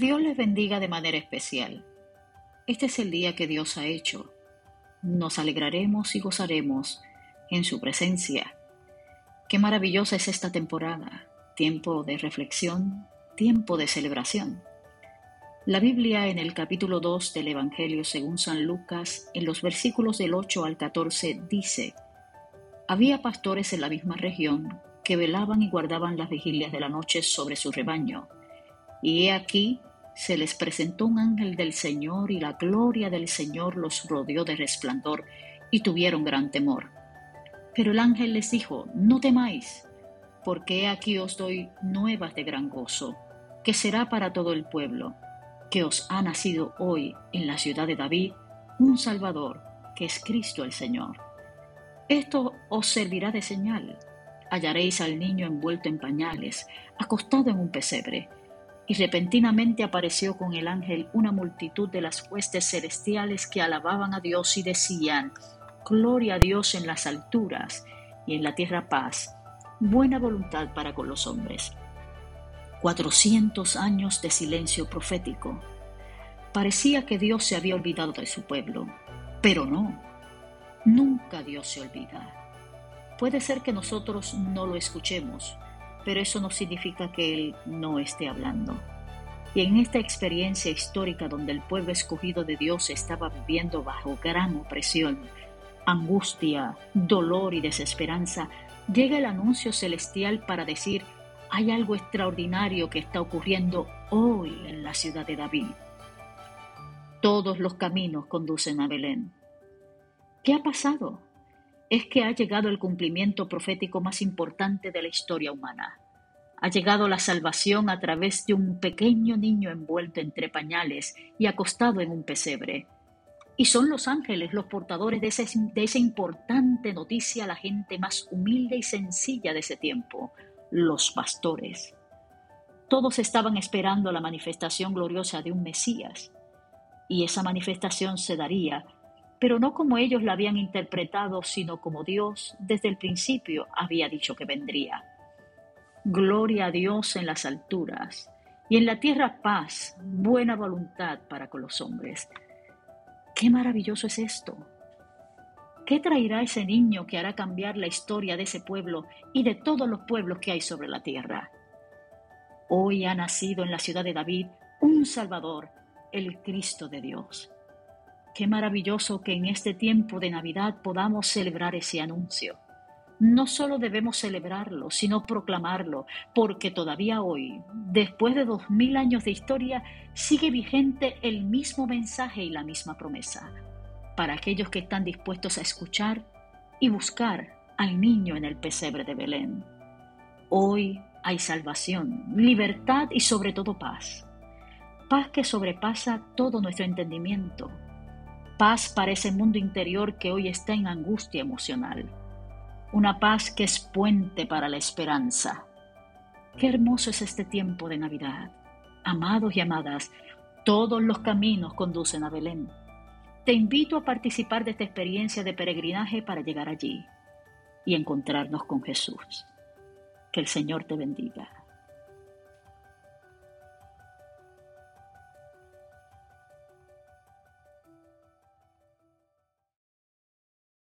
Dios les bendiga de manera especial. Este es el día que Dios ha hecho. Nos alegraremos y gozaremos en su presencia. Qué maravillosa es esta temporada, tiempo de reflexión, tiempo de celebración. La Biblia en el capítulo 2 del Evangelio según San Lucas, en los versículos del 8 al 14, dice, Había pastores en la misma región que velaban y guardaban las vigilias de la noche sobre su rebaño. Y he aquí se les presentó un ángel del Señor y la gloria del Señor los rodeó de resplandor y tuvieron gran temor. Pero el ángel les dijo, no temáis, porque aquí os doy nuevas de gran gozo, que será para todo el pueblo, que os ha nacido hoy en la ciudad de David un Salvador, que es Cristo el Señor. Esto os servirá de señal. Hallaréis al niño envuelto en pañales, acostado en un pesebre y repentinamente apareció con el ángel una multitud de las huestes celestiales que alababan a Dios y decían, Gloria a Dios en las alturas y en la tierra paz, buena voluntad para con los hombres. Cuatrocientos años de silencio profético. Parecía que Dios se había olvidado de su pueblo, pero no, nunca Dios se olvida. Puede ser que nosotros no lo escuchemos, pero eso no significa que Él no esté hablando. Y en esta experiencia histórica donde el pueblo escogido de Dios estaba viviendo bajo gran opresión, angustia, dolor y desesperanza, llega el anuncio celestial para decir, hay algo extraordinario que está ocurriendo hoy en la ciudad de David. Todos los caminos conducen a Belén. ¿Qué ha pasado? Es que ha llegado el cumplimiento profético más importante de la historia humana. Ha llegado la salvación a través de un pequeño niño envuelto entre pañales y acostado en un pesebre. Y son los ángeles los portadores de, de esa importante noticia a la gente más humilde y sencilla de ese tiempo, los pastores. Todos estaban esperando la manifestación gloriosa de un Mesías, y esa manifestación se daría pero no como ellos la habían interpretado, sino como Dios desde el principio había dicho que vendría. Gloria a Dios en las alturas y en la tierra paz, buena voluntad para con los hombres. Qué maravilloso es esto. ¿Qué traerá ese niño que hará cambiar la historia de ese pueblo y de todos los pueblos que hay sobre la tierra? Hoy ha nacido en la ciudad de David un Salvador, el Cristo de Dios. Qué maravilloso que en este tiempo de Navidad podamos celebrar ese anuncio. No solo debemos celebrarlo, sino proclamarlo, porque todavía hoy, después de dos mil años de historia, sigue vigente el mismo mensaje y la misma promesa, para aquellos que están dispuestos a escuchar y buscar al niño en el pesebre de Belén. Hoy hay salvación, libertad y sobre todo paz. Paz que sobrepasa todo nuestro entendimiento, Paz para ese mundo interior que hoy está en angustia emocional. Una paz que es puente para la esperanza. Qué hermoso es este tiempo de Navidad. Amados y amadas, todos los caminos conducen a Belén. Te invito a participar de esta experiencia de peregrinaje para llegar allí y encontrarnos con Jesús. Que el Señor te bendiga.